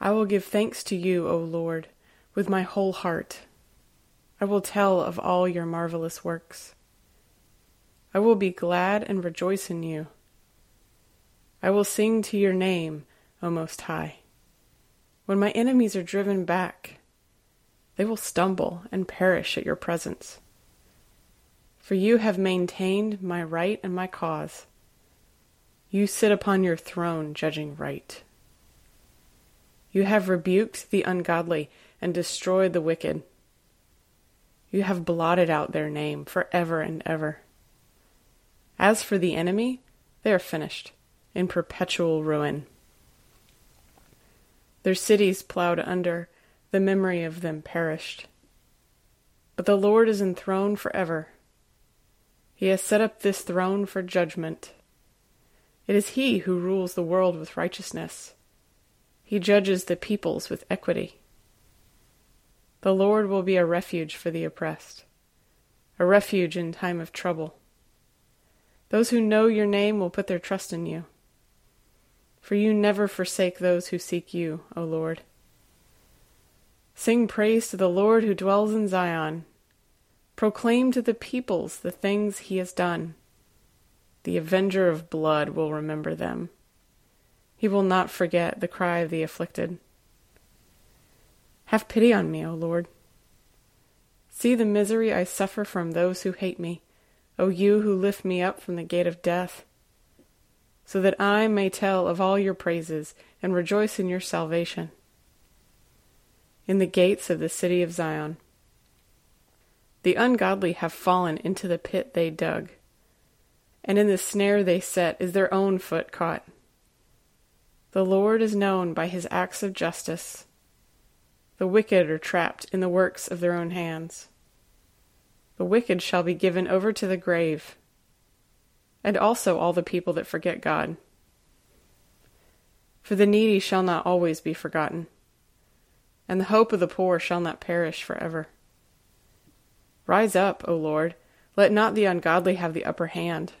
I will give thanks to you, O Lord, with my whole heart. I will tell of all your marvelous works. I will be glad and rejoice in you. I will sing to your name, O Most High. When my enemies are driven back, they will stumble and perish at your presence. For you have maintained my right and my cause. You sit upon your throne judging right. You have rebuked the ungodly and destroyed the wicked. You have blotted out their name for ever and ever. As for the enemy, they are finished, in perpetual ruin. Their cities plowed under, the memory of them perished. But the Lord is enthroned forever. He has set up this throne for judgment. It is He who rules the world with righteousness. He judges the peoples with equity. The Lord will be a refuge for the oppressed, a refuge in time of trouble. Those who know your name will put their trust in you. For you never forsake those who seek you, O Lord. Sing praise to the Lord who dwells in Zion. Proclaim to the peoples the things he has done. The avenger of blood will remember them. He will not forget the cry of the afflicted. Have pity on me, O Lord. See the misery I suffer from those who hate me, O you who lift me up from the gate of death, so that I may tell of all your praises and rejoice in your salvation in the gates of the city of Zion. The ungodly have fallen into the pit they dug, and in the snare they set is their own foot caught. The Lord is known by his acts of justice. The wicked are trapped in the works of their own hands. The wicked shall be given over to the grave, and also all the people that forget God. For the needy shall not always be forgotten and the hope of the poor shall not perish forever. Rise up, O Lord, let not the ungodly have the upper hand.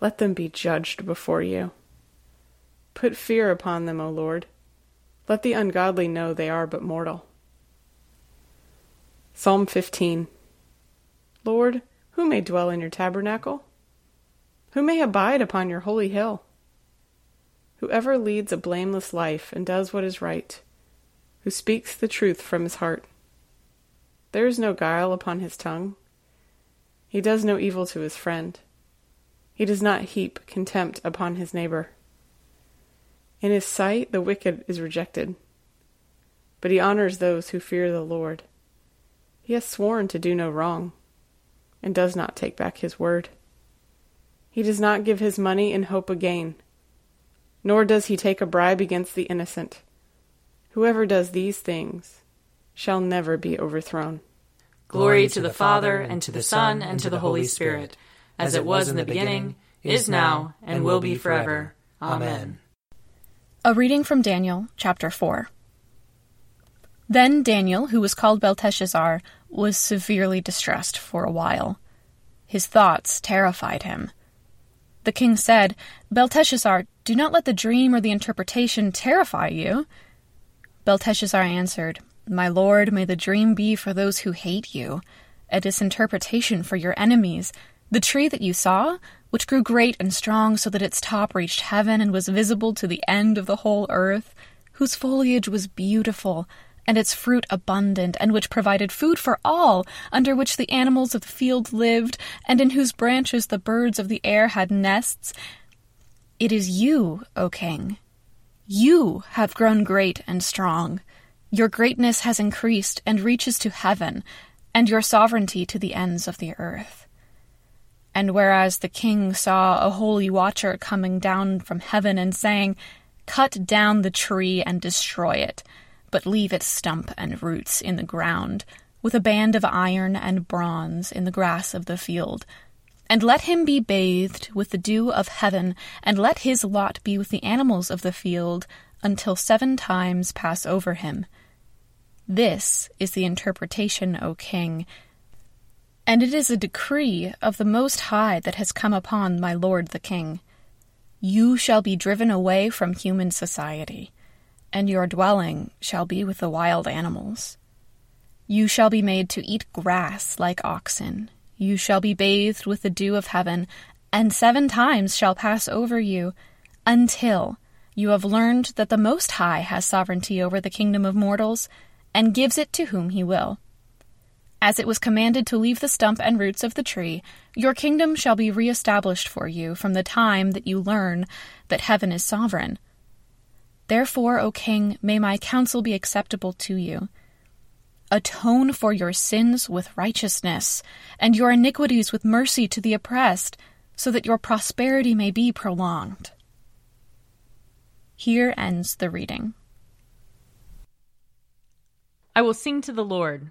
Let them be judged before you. Put fear upon them, O Lord. Let the ungodly know they are but mortal. Psalm 15 Lord, who may dwell in your tabernacle? Who may abide upon your holy hill? Whoever leads a blameless life and does what is right who speaks the truth from his heart. There is no guile upon his tongue. He does no evil to his friend. He does not heap contempt upon his neighbor. In his sight the wicked is rejected, but he honors those who fear the Lord. He has sworn to do no wrong, and does not take back his word. He does not give his money in hope of gain, nor does he take a bribe against the innocent. Whoever does these things shall never be overthrown. Glory to the Father, and to the Son, and to the Holy Spirit, as it was in the beginning, is now, and will be forever. Amen. A reading from Daniel, chapter 4. Then Daniel, who was called Belteshazzar, was severely distressed for a while. His thoughts terrified him. The king said, Belteshazzar, do not let the dream or the interpretation terrify you. Belteshazzar answered, My lord, may the dream be for those who hate you, a disinterpretation for your enemies. The tree that you saw, which grew great and strong so that its top reached heaven and was visible to the end of the whole earth, whose foliage was beautiful, and its fruit abundant, and which provided food for all, under which the animals of the field lived, and in whose branches the birds of the air had nests. It is you, O king. You have grown great and strong. Your greatness has increased and reaches to heaven, and your sovereignty to the ends of the earth. And whereas the king saw a holy watcher coming down from heaven and saying, Cut down the tree and destroy it, but leave its stump and roots in the ground, with a band of iron and bronze in the grass of the field. And let him be bathed with the dew of heaven, and let his lot be with the animals of the field, until seven times pass over him. This is the interpretation, O king, and it is a decree of the Most High that has come upon my lord the king. You shall be driven away from human society, and your dwelling shall be with the wild animals. You shall be made to eat grass like oxen. You shall be bathed with the dew of heaven, and seven times shall pass over you, until you have learned that the Most High has sovereignty over the kingdom of mortals, and gives it to whom he will. As it was commanded to leave the stump and roots of the tree, your kingdom shall be re-established for you from the time that you learn that heaven is sovereign. Therefore, O king, may my counsel be acceptable to you. Atone for your sins with righteousness, and your iniquities with mercy to the oppressed, so that your prosperity may be prolonged. Here ends the reading. I will sing to the Lord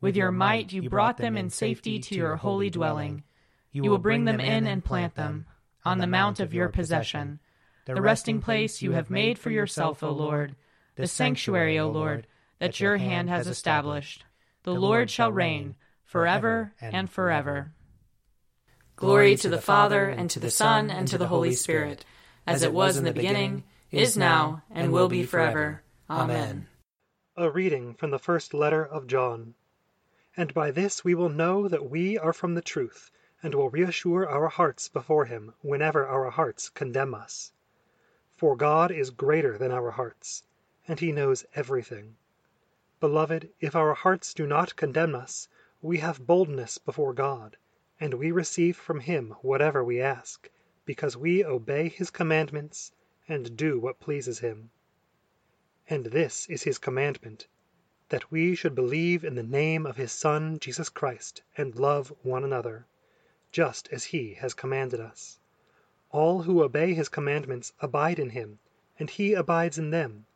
With your might you brought them in safety to your holy dwelling. You will bring them in and plant them on the mount of your possession, the resting place you have made for yourself, O Lord, the sanctuary, O Lord, that your hand has established. The Lord shall reign forever and forever. Glory to the Father, and to the Son, and to the Holy Spirit, as it was in the beginning, is now, and will be forever. Amen. A reading from the first letter of John. And by this we will know that we are from the truth, and will reassure our hearts before him whenever our hearts condemn us. For God is greater than our hearts, and he knows everything. Beloved, if our hearts do not condemn us, we have boldness before God, and we receive from him whatever we ask, because we obey his commandments and do what pleases him. And this is his commandment that we should believe in the name of his Son, Jesus Christ, and love one another, just as he has commanded us. All who obey his commandments abide in him, and he abides in them.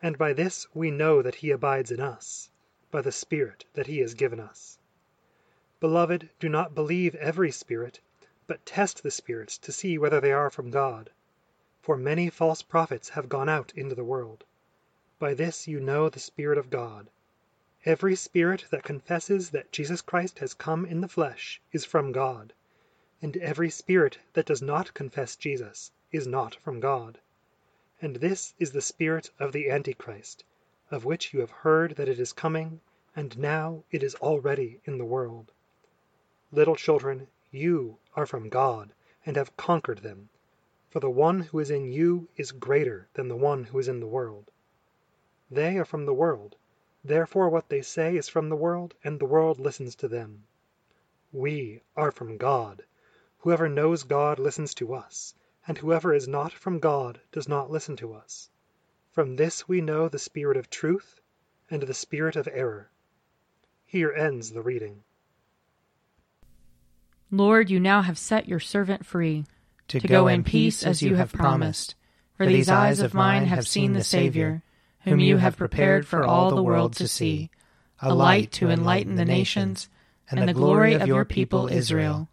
And by this we know that he abides in us, by the Spirit that he has given us. Beloved, do not believe every spirit, but test the spirits to see whether they are from God. For many false prophets have gone out into the world. By this you know the Spirit of God. Every spirit that confesses that Jesus Christ has come in the flesh is from God, and every spirit that does not confess Jesus is not from God. And this is the spirit of the Antichrist, of which you have heard that it is coming, and now it is already in the world. Little children, you are from God, and have conquered them, for the one who is in you is greater than the one who is in the world. They are from the world, therefore what they say is from the world, and the world listens to them. We are from God. Whoever knows God listens to us, and whoever is not from God does not listen to us. From this we know the spirit of truth and the spirit of error. Here ends the reading. Lord, you now have set your servant free to, to go, go in peace as you have promised. For these eyes of mine have seen the Savior, whom you have prepared for all the world to see, a light to enlighten the nations, and the glory of your people Israel.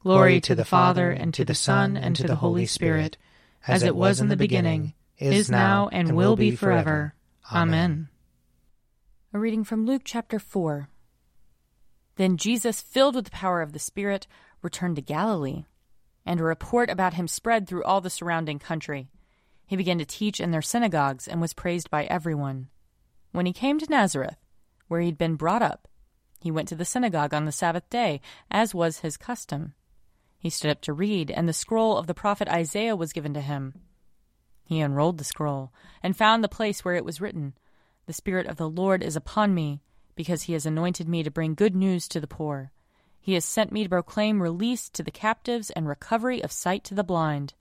Glory to the Father, and to the Son, and to the Holy Spirit, as it was in the beginning, is now, and will be forever. Amen. A reading from Luke chapter 4. Then Jesus, filled with the power of the Spirit, returned to Galilee, and a report about him spread through all the surrounding country. He began to teach in their synagogues and was praised by everyone. When he came to Nazareth, where he'd been brought up, he went to the synagogue on the Sabbath day, as was his custom. He stood up to read, and the scroll of the prophet Isaiah was given to him. He unrolled the scroll, and found the place where it was written, The Spirit of the Lord is upon me, because he has anointed me to bring good news to the poor. He has sent me to proclaim release to the captives and recovery of sight to the blind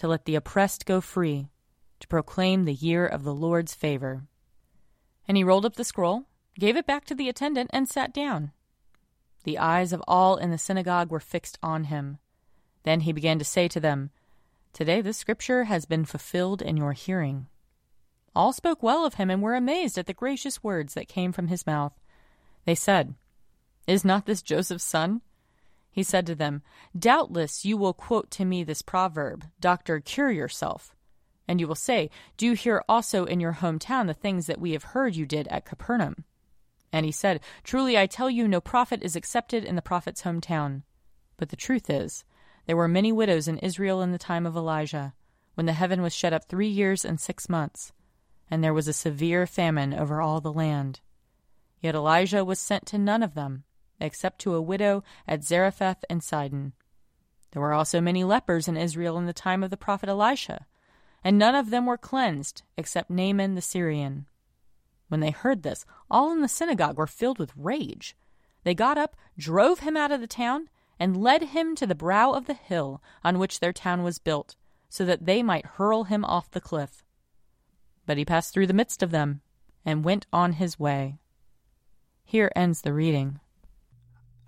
to let the oppressed go free, to proclaim the year of the Lord's favor. And he rolled up the scroll, gave it back to the attendant, and sat down. The eyes of all in the synagogue were fixed on him. Then he began to say to them, Today this scripture has been fulfilled in your hearing. All spoke well of him and were amazed at the gracious words that came from his mouth. They said, Is not this Joseph's son? He said to them, Doubtless you will quote to me this proverb, Doctor, cure yourself. And you will say, Do you hear also in your hometown the things that we have heard you did at Capernaum? And he said, Truly I tell you, no prophet is accepted in the prophet's hometown. But the truth is, there were many widows in Israel in the time of Elijah, when the heaven was shut up three years and six months, and there was a severe famine over all the land. Yet Elijah was sent to none of them except to a widow at Zarephath in Sidon. There were also many lepers in Israel in the time of the prophet Elisha, and none of them were cleansed except Naaman the Syrian. When they heard this, all in the synagogue were filled with rage. They got up, drove him out of the town, and led him to the brow of the hill on which their town was built, so that they might hurl him off the cliff. But he passed through the midst of them and went on his way. Here ends the reading.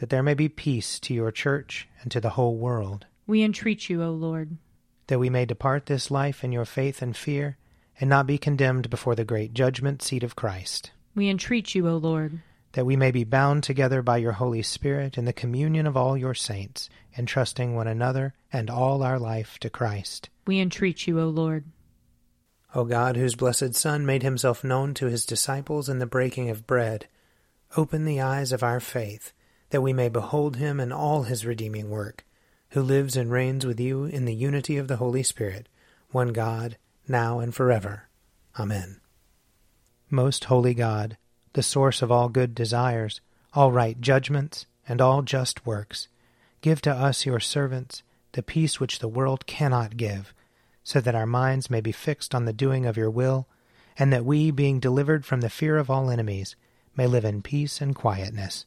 that there may be peace to your church and to the whole world. We entreat you, O Lord. That we may depart this life in your faith and fear, and not be condemned before the great judgment seat of Christ. We entreat you, O Lord. That we may be bound together by your Holy Spirit in the communion of all your saints, entrusting one another and all our life to Christ. We entreat you, O Lord. O God, whose blessed Son made himself known to his disciples in the breaking of bread, open the eyes of our faith that we may behold him in all his redeeming work, who lives and reigns with you in the unity of the Holy Spirit, one God, now and forever. Amen. Most holy God, the source of all good desires, all right judgments, and all just works, give to us, your servants, the peace which the world cannot give, so that our minds may be fixed on the doing of your will, and that we, being delivered from the fear of all enemies, may live in peace and quietness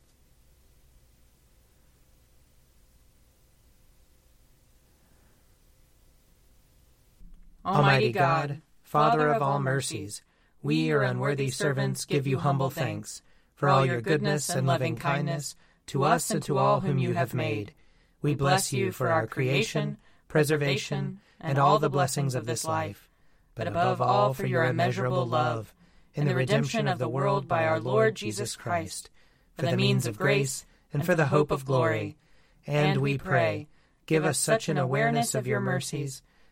Almighty God, Father of all mercies, we, your unworthy servants, give you humble thanks for all your goodness and loving kindness to us and to all whom you have made. We bless you for our creation, preservation, and all the blessings of this life, but above all for your immeasurable love in the redemption of the world by our Lord Jesus Christ, for the means of grace and for the hope of glory. And we pray, give us such an awareness of your mercies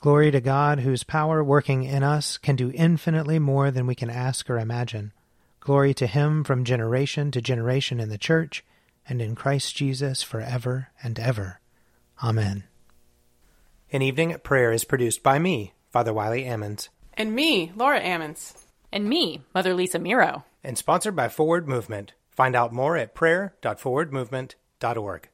Glory to God, whose power working in us can do infinitely more than we can ask or imagine. Glory to Him from generation to generation in the Church and in Christ Jesus forever and ever. Amen. An Evening at Prayer is produced by me, Father Wiley Ammons. And me, Laura Ammons. And me, Mother Lisa Miro. And sponsored by Forward Movement. Find out more at prayer.forwardmovement.org.